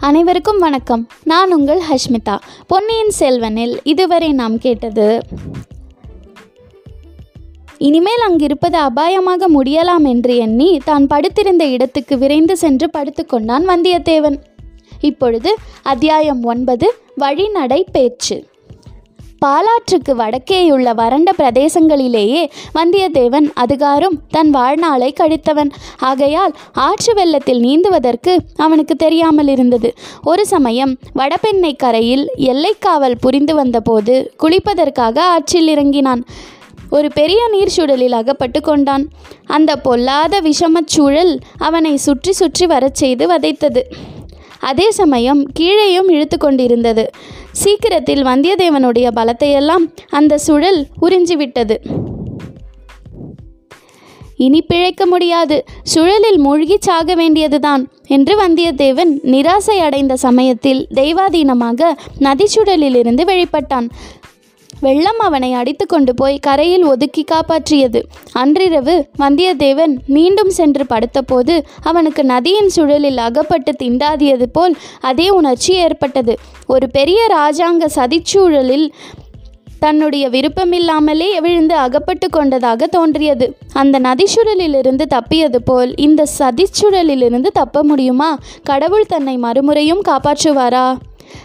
அனைவருக்கும் வணக்கம். நான் உங்கள் ஹஷ்மிதா. பொன்னியின் செல்வனில் இதுவரை நாம் கேட்டது இனிமேல் அங்கிருப்பது அபாயமாக முடியலாம் என்று எண்ணி தான் படுத்திருந்த இடத்துக்கு விரைந்து சென்று படுத்துக்கொண்டான் வந்தியத்தேவன். இப்பொழுது அத்தியாயம் ஒன்பது வழிநடை பேச்சு. பாலாற்றுக்கு வடக்கேயுள்ள வறண்ட பிரதேசங்களிலேயே வந்தியத்தேவன் அதுகாரும் தன் வாழ்நாளை கழித்தவன். ஆகையால் ஆற்று வெள்ளத்தில் நீந்துவதற்கு அவனுக்கு தெரியாமல் இருந்தது. ஒரு சமயம் வடபெண்ணை கரையில் எல்லைக்காவல் புரிந்து வந்தபோது குளிப்பதற்காக ஆற்றில் இறங்கினான். ஒரு பெரிய நீர் சுழலில் அகப்பட்டு கொண்டான். அந்த பொல்லாத விஷமச் சூழல் அவனை சுற்றி சுற்றி வரச் செய்து வதைத்தது. அதே சமயம் கீழேயும் இழுத்து கொண்டிருந்தது. சீக்கிரத்தில் வந்தியத்தேவனுடைய பலத்தையெல்லாம் அந்த சுழல் உறிஞ்சிவிட்டது. இனி பிழைக்க முடியாது. சுழலில் மூழ்கி சாக வேண்டியதுதான் என்று வந்தியத்தேவன் நிராசை அடைந்த சமயத்தில் தெய்வாதீனமாக நதிச்சுழலிலிருந்து வெளிப்பட்டான். வெள்ளம் அவனை அடித்து கொண்டு போய் கரையில் ஒதுக்கி காப்பாற்றியது. அன்றிரவு வந்தியத்தேவன் மீண்டும் சென்று படுத்தபோது அவனுக்கு நதியின் சுழலில் அகப்பட்டு திண்டாதியது போல் அதே உணர்ச்சி ஏற்பட்டது. ஒரு பெரிய ராஜாங்க சதிச்சூழலில் தன்னுடைய விருப்பமில்லாமலே விழுந்து அகப்பட்டு கொண்டதாக தோன்றியது. அந்த நதிச்சுழலிலிருந்து தப்பியது போல் இந்த சதிச்சுழலிலிருந்து தப்ப முடியுமா? கடவுள் தன்னை மறுமுறையும் காப்பாற்றுவாரா?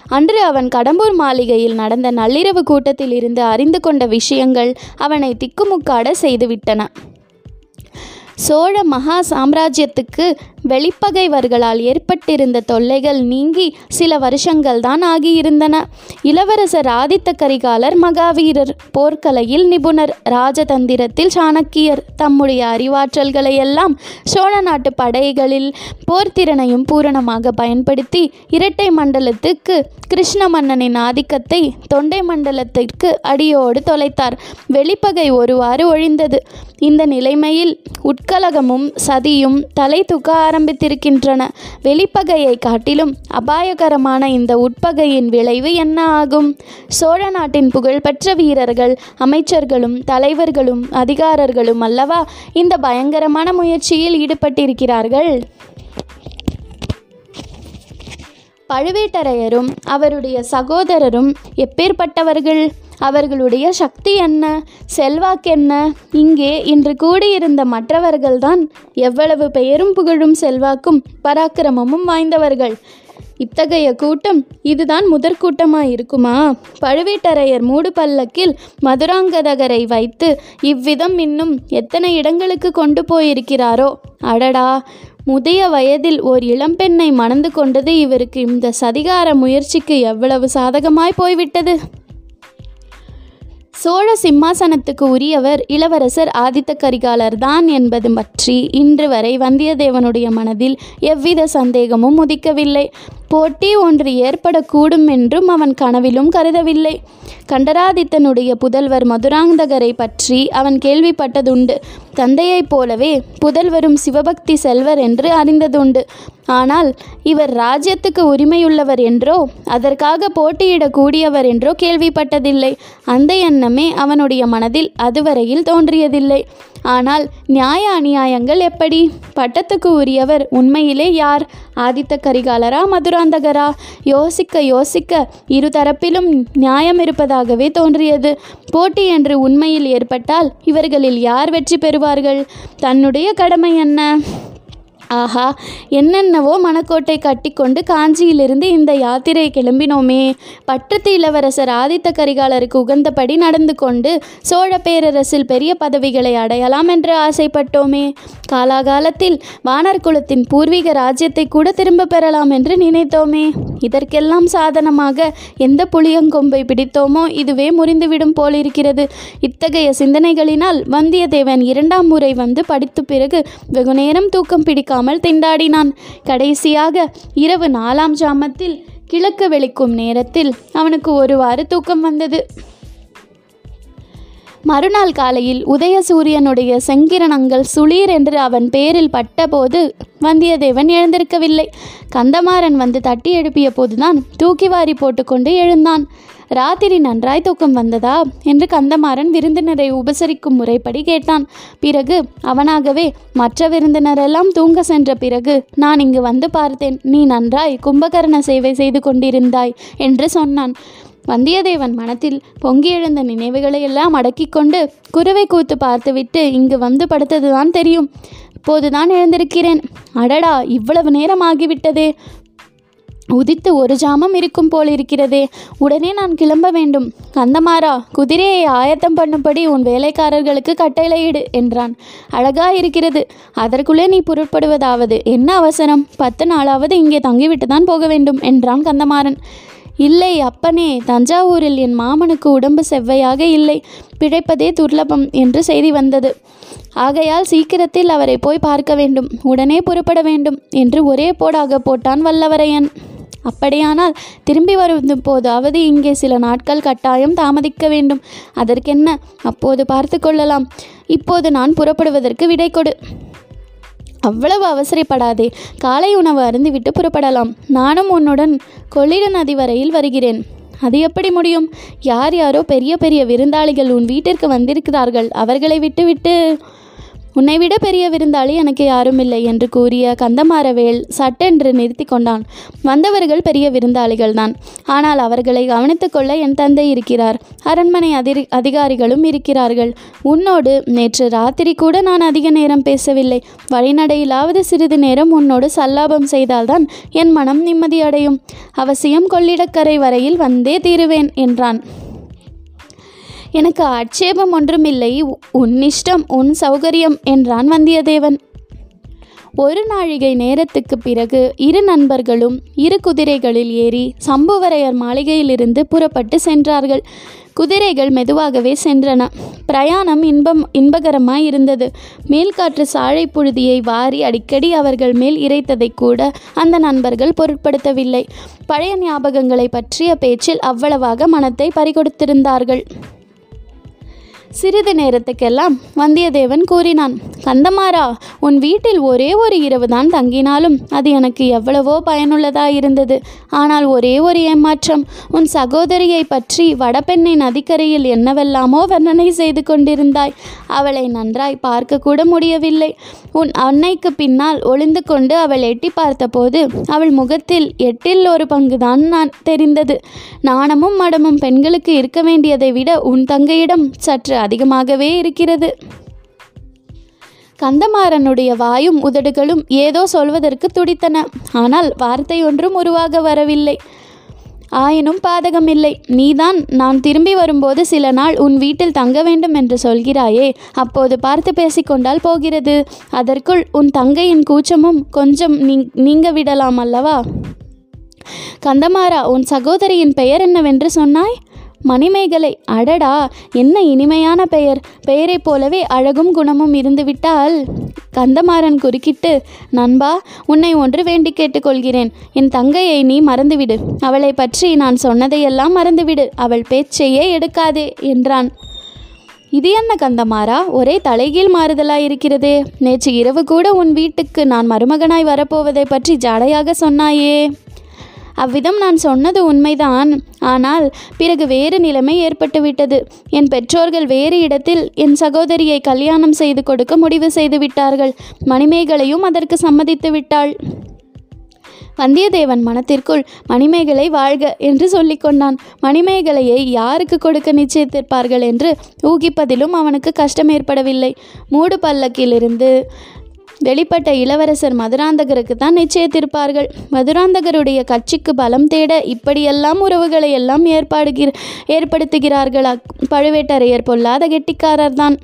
அன்று அவன் கடம்பூர் மாளிகையில் நடந்த நள்ளிரவு கூட்டத்தில் இருந்து அறிந்து கொண்ட விஷயங்கள் அவனை திக்குமுக்காட செய்துவிட்டன. சோழ மகா சாம்ராஜ்யத்துக்கு வெளிப்பகைவர்களால் ஏற்பட்டிருந்த தொல்லைகள் நீங்கி சில வருஷங்கள் தான் ஆகியிருந்தன. இளவரசர் ஆதித்த கரிகாலர் மகாவீரர் போர்க்கலையில் நிபுணர் ராஜதந்திரத்தில் சாணக்கியர். தம்முடைய அறிவாற்றல்களை எல்லாம் சோழ நாட்டு படைகளில் போர்த்திறனையும் பூரணமாக பயன்படுத்தி இரட்டை மண்டலத்துக்கு கிருஷ்ண மன்னனின் ஆதிக்கத்தை தொண்டை மண்டலத்திற்கு அடியோடு தொலைத்தார். வெளிப்பகை ஒருவாறு ஒழிந்தது. இந்த நிலைமையில் உட்கலகமும் சதியும் தலை தூக்க ஆரம்பித்திருக்கின்றன. வெளிப்பகையை காட்டிலும் அபாயகரமான இந்த உட்பகையின் விளைவு என்ன ஆகும்? சோழ நாட்டின் புகழ்பெற்ற வீரர்கள் அமைச்சர்களும் தலைவர்களும் அதிகாரர்களும் அல்லவா இந்த பயங்கரமான முயற்சியில் ஈடுபட்டிருக்கிறார்கள்? பழுவேட்டரையரும் அவருடைய சகோதரரும் எப்பேற்பட்டவர்கள்? அவர்களுடைய சக்தி என்ன? செல்வாக்கென்ன இங்கே இன்று கூடியிருந்த மற்றவர்கள்தான் எவ்வளவு பெயரும் புகழும் செல்வாக்கும் பராக்கிரமமும் வாய்ந்தவர்கள். இத்தகைய கூட்டம் இதுதான் முதற் இருக்குமா பழுவேட்டரையர் மூடு பல்லக்கில் மதுராங்கதகரை வைத்து இவ்விதம் இன்னும் எத்தனை இடங்களுக்கு கொண்டு போயிருக்கிறாரோ? அடடா! முதிய வயதில் ஓர் இளம்பெண்ணை மணந்து கொண்டது இவருக்கு இந்த சதிகார முயற்சிக்கு எவ்வளவு சாதகமாய் போய்விட்டது? சோழ சிம்மாசனத்துக்கு உரியவர் இளவரசர் ஆதித்த கரிகாலர் தான் என்பது பற்றி இன்று வரை வந்தியத்தேவனுடைய மனதில் எவ்வித சந்தேகமும் உதிக்கவில்லை. போட்டி ஒன்று ஏற்படக்கூடும் என்றும் அவன் கனவிலும் கருதவில்லை. கண்டராதித்தனுடைய புதல்வர் மதுராந்தகரை பற்றி அவன் கேள்விப்பட்டதுண்டு. தந்தையைப் போலவே புதல்வரும் சிவபக்தி செல்வர் என்று அறிந்ததுண்டு. ஆனால் இவர் ராஜ்யத்துக்கு உரிமையுள்ளவர் என்றோ அதற்காக போட்டியிடக்கூடியவர் என்றோ கேள்விப்பட்டதில்லை. அந்த எண்ணமே அவனுடைய மனதில் அதுவரையில் தோன்றியதில்லை. ஆனால் நியாய அநியாயங்கள் எப்படி? பட்டத்துக்கு உரியவர் உண்மையிலே யார்? ஆதித்த கரிகாலரா மதுராந்தகரா? யோசிக்க யோசிக்க இருதரப்பிலும் நியாயம் இருப்பதாகவே தோன்றியது. போட்டி என்று உண்மையில் ஏற்பட்டால் இவர்களில் யார் வெற்றி பெறுவார்கள்? தன்னுடைய கடமை என்ன? ஆஹா என்னென்னவோ மணக்கோட்டை கட்டிக்கொண்டு காஞ்சியிலிருந்து இந்த யாத்திரை கிளம்பினோமே. பட்டத்து இளவரசர் ஆதித்த கரிகாலருக்கு உகந்தபடி நடந்து கொண்டு சோழ பேரரசில் பெரிய பதவிகளை அடையலாம் என்று ஆசைப்பட்டோமே. காலாகாலத்தில் வானர் குலத்தின் பூர்வீக ராஜ்யத்தை கூட திரும்ப பெறலாம் என்று நினைத்தோமே. இதற்கெல்லாம் சாதனமாக எந்த புளியங்கொம்பை பிடித்தோமோ இதுவே முறிந்துவிடும் போலிருக்கிறது. இத்தகைய சிந்தனைகளினால் வந்தியத்தேவன் இரண்டாம் முறை வந்து படித்த பிறகு வெகுநேரம் தூக்கம் பார்க்காமல் திண்டாடினான். கடைசியாக இரவு நாலாம் ஜாமத்தில் கிழக்கு வெளிக்கும் நேரத்தில் அவனுக்கு ஒருவாறு தூக்கம் வந்தது. மறுநாள் காலையில் உதயசூரியனுடைய செங்கிரணங்கள் சுளீர் என்று அவன் பேரில் பட்டபோது வந்தியத்தேவன் எழுந்திருக்கவில்லை. கந்தமாறன் வந்து தட்டி எழுப்பிய போதுதான் தூக்கி வாரி போட்டுக்கொண்டு எழுந்தான். ராத்திரி நன்றாய் தூக்கம் வந்ததா என்று கந்தமாறன் விருந்தினரை உபசரிக்கும் முறைப்படி கேட்டான். பிறகு அவனாகவே மற்ற விருந்தினரெல்லாம் தூங்க சென்ற பிறகு நான் இங்கு வந்து பார்த்தேன். நீ நன்றாய் கும்பகரண சேவை செய்து கொண்டிருந்தாய் என்று சொன்னான். வந்தியத்தேவன் மனத்தில் பொங்கி எழுந்த நினைவுகளை எல்லாம் அடக்கிக் கொண்டு குருவை கூத்து பார்த்துவிட்டு இங்கு வந்து படுத்ததுதான் தெரியும். இப்போதுதான் எழுந்திருக்கிறேன். அடடா இவ்வளவு நேரம் ஆகிவிட்டதே உதித்து ஒரு ஜாமம் இருக்கும் போல் இருக்கிறதே. உடனே நான் கிளம்ப வேண்டும். கந்தமாரா குதிரையை ஆயத்தம் பண்ணும்படி உன் வேலைக்காரர்களுக்கு கட்டளையிடு என்றான். அழகா இருக்கிறது. அதற்குள்ளே நீ பொருட்படுவதாவது என்ன அவசரம்? பத்து நாளாவது இங்கே தங்கிவிட்டு தான் போக வேண்டும் என்றான் கந்தமாறன். இல்லை அப்பனே தஞ்சாவூரில் என் மாமனுக்கு உடம்பு செவ்வையாக இல்லை. பிழைப்பதே துர்லபம் என்று செய்தி வந்தது. ஆகையால் சீக்கிரத்தில் அவரை போய் பார்க்க வேண்டும். உடனே புறப்பட வேண்டும் என்று ஒரே போடாக போட்டான் வல்லவரையன். அப்படியானால் திரும்பி வரும் போதாவது இங்கே சில நாட்கள் கட்டாயம் தாமதிக்க வேண்டும். அதற்கென்ன? அப்போது பார்த்து கொள்ளலாம். இப்போது நான் புறப்படுவதற்கு விடை கொடு. அவ்வளவு அவசரப்படாதே. காலை உணவு அருந்துவிட்டு புறப்படலாம். நானும் உன்னுடன் கொள்ளிட நதி வரையில் வருகிறேன். அது எப்படி முடியும்? யார் யாரோ பெரிய பெரிய விருந்தாளிகள் உன் வீட்டிற்கு வந்திருக்கிறார்கள். அவர்களை விட்டுவிட்டு உன்னை விட பெரிய விருந்தாளி எனக்கு யாரும் இல்லை என்று கூறிய கந்தமாரவேல் சட்டென்று நிறுத்தி கொண்டான். வந்தவர்கள் பெரிய விருந்தாளிகள் தான். ஆனால் அவர்களை கவனித்துக் கொள்ள என் தந்தை இருக்கிறார். அரண்மனை அதிரி அதிகாரிகளும் இருக்கிறார்கள். உன்னோடு நேற்று ராத்திரி கூட நான் அதிக நேரம் பேசவில்லை. வழிநடையிலாவது சிறிது நேரம் உன்னோடு சல்லாபம் செய்தால்தான் என் மனம் நிம்மதியடையும் அவசியம் கொள்ளிடக்கரை வரையில் வந்தே தீருவேன் என்றான். எனக்கு ஆட்சேபம் ஒன்றுமில்லை. உன் இஷ்டம் உன் சௌகரியம் என்றான் வந்தியத்தேவன் ஒரு நாழிகை நேரத்துக்கு பிறகு இரு நண்பர்களும் இரு குதிரைகளில் ஏறி சம்புவரையர் மாளிகையிலிருந்து புறப்பட்டு சென்றார்கள். குதிரைகள் மெதுவாகவே சென்றன. பிரயாணம் இன்பம் இன்பகரமாய் இருந்தது. மேல்காற்று சாழை புழுதியை வாரி அடிக்கடி அவர்கள் மேல் இறைத்ததை கூட அந்த நண்பர்கள் பொருட்படுத்தவில்லை. பழைய ஞாபகங்களை பற்றிய பேச்சில் அவ்வளவாக மனத்தை பறிகொடுத்திருந்தார்கள். சிறிது நேரத்துக்கெல்லாம் வந்தியத்தேவன் கூறினான் கந்தமாறா உன் வீட்டில் ஒரே ஒரு இரவு தான் தங்கினாலும் அது எனக்கு எவ்வளவோ பயனுள்ளதாயிருந்தது. ஆனால் ஒரே ஒரு ஏமாற்றம் உன் சகோதரியை பற்றி வடபெண்ணை நதிக்கரையில் என்னவெல்லாமோ வர்ணனை செய்து கொண்டிருந்தாய். அவளை நன்றாய் பார்க்க கூட முடியவில்லை. உன் அன்னைக்கு பின்னால் ஒளிந்து கொண்டு அவள் எட்டி பார்த்தபோது அவள் முகத்தில் எட்டில் ஒரு பங்குதான் நான் தெரிந்தது. நாணமும் மடமும் பெண்களுக்கு இருக்க வேண்டியதை விட உன் தங்கையிடம் சற்று அதிகமாகவே இருக்கிறது. கந்தமாறனுடைய வாயும் உதடுகளும் ஏதோ சொல்வதற்கு துடித்தன. ஆனால் வார்த்தை ஒன்றும் உருவாக வரவில்லை. ஆயினும் பாதகமில்லை நீதான் நான் திரும்பி வரும்போது சில நாள் உன் வீட்டில் தங்க வேண்டும் என்று சொல்கிறாயே அப்போது பார்த்து பேசிக்கொண்டால் போகிறது. அதற்குள் உன் தங்கையின் கூச்சமும் கொஞ்சம் நீங்க விடலாம் அல்லவா? கந்தமாறா உன் சகோதரியின் பெயர் என்னவென்று சொன்னாய்? மணிமேகலை. அடடா என்ன இனிமையான பெயர். பெயரைப் போலவே அழகும் குணமும் இருந்துவிட்டால் கந்தமாறன் குறுக்கிட்டு நண்பா உன்னை ஒன்று வேண்டி கேட்டுக்கொள்கிறேன். என் தங்கையை நீ மறந்துவிடு. அவளை பற்றி நான் சொன்னதையெல்லாம் மறந்துவிடு. அவள் பேச்சையே எடுக்காதே என்றான். இது என்ன கந்தமாறா? ஒரே தலைகீழ் மாறுதலாயிருக்கிறதே நேற்று இரவு கூட உன் வீட்டுக்கு நான் மருமகனாய் வரப்போவதை பற்றி ஜாடையாக சொன்னாயே. அவ்விதம் நான் சொன்னது உண்மைதான். ஆனால் பிறகு வேறு நிலைமை ஏற்பட்டுவிட்டது. என் பெற்றோர்கள் வேறு இடத்தில் என் சகோதரியை கல்யாணம் செய்து கொடுக்க முடிவு செய்து விட்டார்கள் மணிமேகலையும் அதற்கு சம்மதித்து விட்டாள். வந்தியத்தேவன் மனத்திற்குள் மணிமேகலை வாழ்க என்று சொல்லிக்கொண்டான். மணிமேகலையை யாருக்கு கொடுக்க நிச்சயித்திருப்பார்கள் என்று ஊகிப்பதிலும் அவனுக்கு கஷ்டம் ஏற்படவில்லை. மூடு பல்லக்கிலிருந்து வெளிப்பட்ட இளவரசர் மதுராந்தகருக்கு தான் நிச்சயத்திருப்பார்கள். மதுராந்தகருடைய கட்சிக்கு பலம் தேட இப்படியெல்லாம் உறவுகளை எல்லாம் ஏற்பாடுகிற ஏற்படுத்துகிறார்களா பழுவேட்டரையர் பொல்லாத கெட்டிக்காரர்தான்.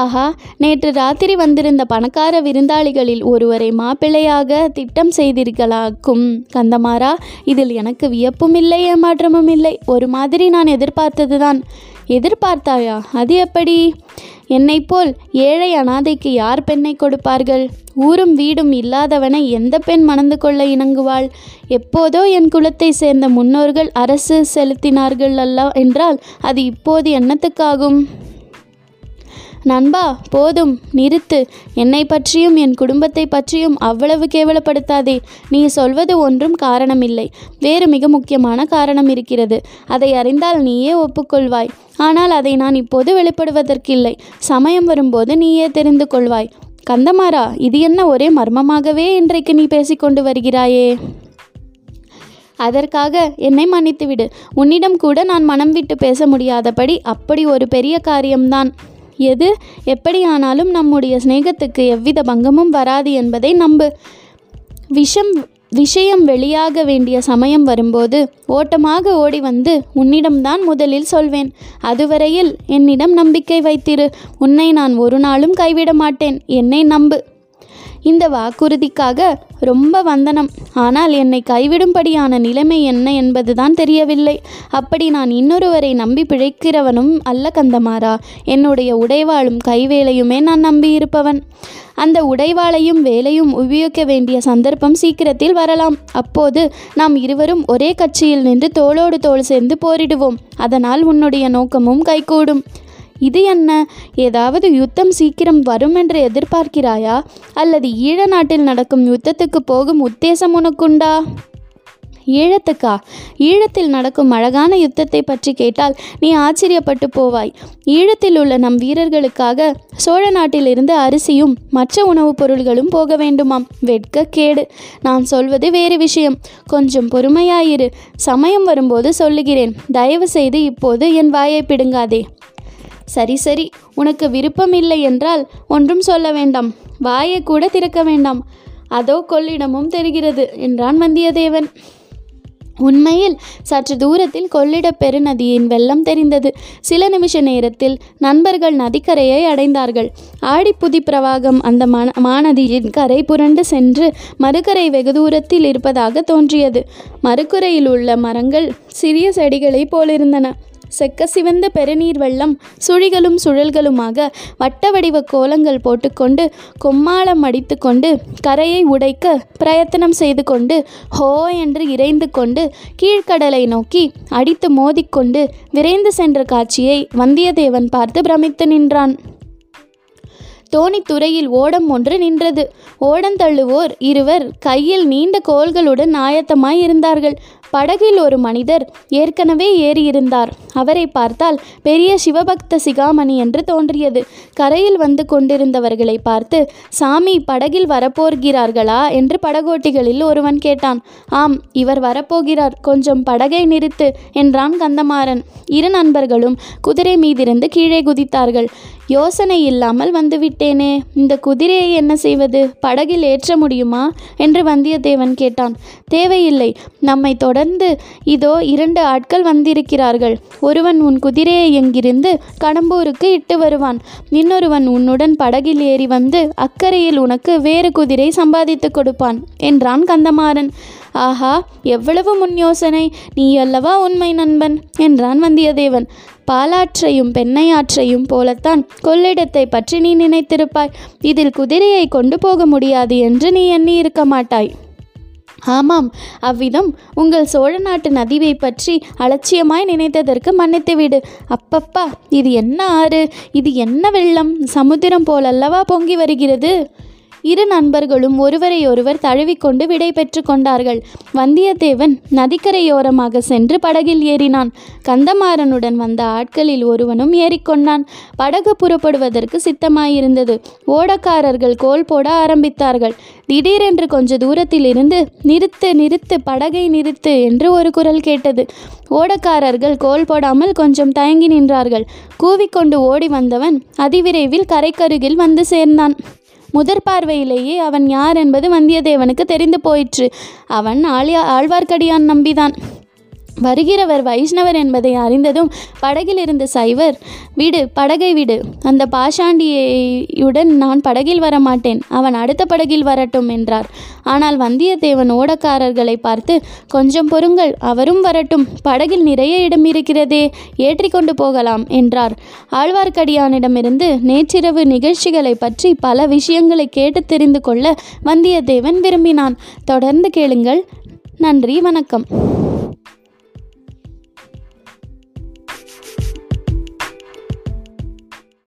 ஆஹா நேற்று ராத்திரி வந்திருந்த பணக்கார விருந்தாளிகளில் ஒருவரை மாப்பிள்ளையாக திட்டம் செய்தீர்களாக்கும். கந்தமாறா இதில் எனக்கு வியப்பும் இல்லை ஏமாற்றமும் இல்லை ஒரு மாதிரி நான் எதிர்பார்த்ததுதான். எதிர்பார்த்தாயா? அது எப்படி? என்னைப்போல் ஏழை அனாதைக்கு யார் பெண்ணை கொடுப்பார்கள்? ஊரும் வீடும் இல்லாதவனை எந்த பெண் மணந்து கொள்ள இணங்குவாள்? எப்போதோ என் குலத்தை சேர்ந்த முன்னோர்கள் அரசு செலுத்தினார்கள் அல்ல என்றால் அது இப்போது என்னத்துக்காகும்? நண்பா போதும். நிறுத்து. என்னை பற்றியும் என் குடும்பத்தை பற்றியும் அவ்வளவு கேவலப்படுத்தாதே. நீ சொல்வது ஒன்றும் காரணமில்லை. வேறு மிக முக்கியமான காரணம் இருக்கிறது. அதை அறிந்தால் நீயே ஒப்புக்கொள்வாய். ஆனால் அதை நான் இப்போது வெளிப்படுவதற்கில்லை. சமயம் வரும்போது நீயே தெரிந்து கொள்வாய். கந்தமாரா இது என்ன ஒரே மர்மமாகவே இன்றைக்கு நீ பேசிக்கொண்டு வருகிறாயே? அதற்காக என்னை மன்னித்துவிடு. உன்னிடம் கூட நான் மனம் விட்டு பேச முடியாதபடி அப்படி ஒரு பெரிய காரியம்தான். எது எப்படியானாலும் நம்முடைய சிநேகத்துக்கு எவ்வித பங்கமும் வராது என்பதை நம்பு. விஷம் விஷயம் வெளியாக வேண்டிய சமயம் வரும்போது ஓட்டமாக ஓடி வந்து உன்னிடம்தான் முதலில் சொல்வேன். அதுவரையில் என்னிடம் நம்பிக்கை வைத்திரு. உன்னை நான் ஒரு நாளும் கைவிட மாட்டேன். என்னை நம்பு. இந்த வாக்குறுதிக்காக ரொம்ப வந்தனம். ஆனால் என்னை கைவிடும்படியான நிலைமை என்ன என்பதுதான் தெரியவில்லை. அப்படி நான் இன்னொருவரை நம்பி பிழைக்கிறவனும் அல்ல கந்தமாறா. என்னுடைய உடைவாளும் கைவேலையுமே நான் நம்பியிருப்பவன். அந்த உடைவாளையும் வேலையும் உபயோகிக்க வேண்டிய சந்தர்ப்பம் சீக்கிரத்தில் வரலாம். அப்போது நாம் இருவரும் ஒரே கட்சியில் நின்று தோளோடு தோள் சேர்ந்து போரிடுவோம். அதனால் உன்னுடைய நோக்கமும் கைகூடும். இது என்ன? ஏதாவது யுத்தம் சீக்கிரம் வரும் என்று எதிர்பார்க்கிறாயா? அல்லது ஈழ நாட்டில் நடக்கும் யுத்தத்துக்கு போகும் உத்தேசம் உனக்குண்டா? ஈழத்துக்கா? ஈழத்தில் நடக்கும் அழகான யுத்தத்தை பற்றி கேட்டால் நீ ஆச்சரியப்பட்டு போவாய். ஈழத்தில் உள்ள நம் வீரர்களுக்காக சோழ நாட்டிலிருந்து அரிசியும் மற்ற உணவுப் பொருள்களும் போக வேண்டுமாம். வெட்க கேடு. நான் சொல்வது வேறு விஷயம். கொஞ்சம் பொறுமையாயிரு. சமயம் வரும்போது சொல்லுகிறேன். தயவு செய்து இப்போது என் வாயை பிடுங்காதே. சரி சரி. உனக்கு விருப்பம் இல்லை என்றால் ஒன்றும் சொல்ல வேண்டாம். வாயை கூட திறக்க வேண்டாம். அதோ கொள்ளிடமும் தெரிகிறது என்றான் வந்தியத்தேவன். உண்மையில் சற்று தூரத்தில் கொள்ளிட பெருநதியின் வெள்ளம் தெரிந்தது. சில நிமிஷ நேரத்தில் நண்பர்கள் நதிக்கரையை அடைந்தார்கள். ஆடிப்புதி பிரவாகம் அந்த மா மாநதியின் கரை புரண்டு சென்று மறுக்கரை வெகு தூரத்தில் இருப்பதாக தோன்றியது. மறுக்கரையில் உள்ள மரங்கள் சிறிய செடிகளைப் போலிருந்தன. செக்க சிவந்த பெருநீர் வெள்ளம் சுழிகளும் சுழல்களுமாக வட்ட வடிவ கோலங்கள் போட்டுக்கொண்டு கொம்மாளம் அடித்து கொண்டு கரையை உடைக்க பிரயத்தனம் செய்து கொண்டு ஹோ என்று இறைந்து கொண்டு கீழ்க்கடலை நோக்கி அடித்து மோதிக்கொண்டு விரைந்து சென்ற காட்சியை வந்தியத்தேவன் பார்த்து பிரமித்து நின்றான். தோணித்துறையில் ஓடம் ஒன்று நின்றது. ஓடந்தள்ளுவோர் இருவர் கையில் நீண்ட கோல்களுடன் ஆயத்தமாய் இருந்தார்கள். படகில் ஒரு மனிதர் ஏற்கனவே ஏறியிருந்தார். அவரை பார்த்தால் பெரிய சிவபக்த சிகாமணி என்று தோன்றியது. கரையில் வந்து கொண்டிருந்தவர்களை பார்த்து சாமி படகில் வரப்போகிறார்களா? என்று படகோட்டிகளில் ஒருவன் கேட்டான். ஆம் இவர் வரப்போகிறார். கொஞ்சம் படகை நிறுத்து என்றான் கந்தமாறன். இரு நண்பர்களும் குதிரை மீதிருந்து கீழே குதித்தார்கள். யோசனை இல்லாமல் வந்துவிட்டேனே. இந்த குதிரையை என்ன செய்வது? படகில் ஏற்ற முடியுமா? என்று வந்தியத்தேவன் கேட்டான். தேவையில்லை. நம்மை தொடர்ந்து இதோ இரண்டு ஆட்கள் வந்திருக்கிறார்கள். ஒருவன் உன் குதிரையை எங்கிருந்து கடம்பூருக்கு இட்டு வருவான். இன்னொருவன் உன்னுடன் படகில் ஏறி வந்து அக்கறையில் உனக்கு வேறு குதிரை சம்பாதித்து கொடுப்பான் என்றான் கந்தமாறன். ஆஹா எவ்வளவு முன் யோசனை. நீ அல்லவா உண்மை நண்பன் என்றான் வந்தியத்தேவன். பாலாற்றையும் பெண்ணையாற்றையும் போலத்தான் கொள்ளிடத்தை பற்றி நீ நினைத்திருப்பாய். இதில் குதிரையை கொண்டு போக முடியாது என்று நீ எண்ணி இருக்க மாட்டாய். ஆமாம் அவ்விதம் உங்கள் சோழ நாட்டு நதிவை பற்றி அலட்சியமாய் நினைத்ததற்கு மன்னித்துவிடு அப்பப்பா இது என்ன ஆறு? இது என்ன வெள்ளம்? சமுத்திரம் போலல்லவா பொங்கி வருகிறது? இரு நண்பர்களும் ஒருவரையொருவர் தழுவிக்கொண்டு விடை பெற்று கொண்டார்கள். வந்தியத்தேவன் நதிக்கரையோரமாக சென்று படகில் ஏறினான். கந்தமாறனுடன் வந்த ஆட்களில் ஒருவனும் ஏறிக்கொண்டான் படகு புறப்படுவதற்கு சித்தமாயிருந்தது. ஓடக்காரர்கள் கோல் போட ஆரம்பித்தார்கள். திடீரென்று கொஞ்ச தூரத்தில் இருந்து நிறுத்து நிறுத்து படகை நிறுத்து என்று ஒரு குரல் கேட்டது. ஓடக்காரர்கள் கோல் போடாமல் கொஞ்சம் தயங்கி நின்றார்கள். கூவிக்கொண்டு ஓடி வந்தவன் அதிவிரைவில் கரைக்கருகில் வந்து சேர்ந்தான். முதற் பார்வையிலேயே அவன் யார் என்பது வந்தியத்தேவனுக்கு தெரிந்து போயிற்று. அவன் ஆழியா ஆழ்வார்க்கடியான் நம்பிதான். வருகிறவர் வைஷ்ணவர் என்பதை அறிந்ததும் படகில் இருந்த சைவர் விடு படகை விடு. அந்த பாஷாண்டியுடன் நான் படகில் வர மாட்டேன் அவன் அடுத்த படகில் வரட்டும் என்றார். ஆனால் வந்தியத்தேவன் ஓடக்காரர்களை பார்த்து கொஞ்சம் பொறுங்கள் அவரும் வரட்டும். படகில் நிறைய இடம் இருக்கிறதே. ஏற்றிக்கொண்டு போகலாம் என்றார். ஆழ்வார்க்கடியானிடமிருந்து நேற்றிரவு நிகழ்ச்சிகளை பற்றி பல விஷயங்களை கேட்டு தெரிந்து கொள்ள வந்தியத்தேவன் விரும்பினான். தொடர்ந்து கேளுங்கள். நன்றி வணக்கம்.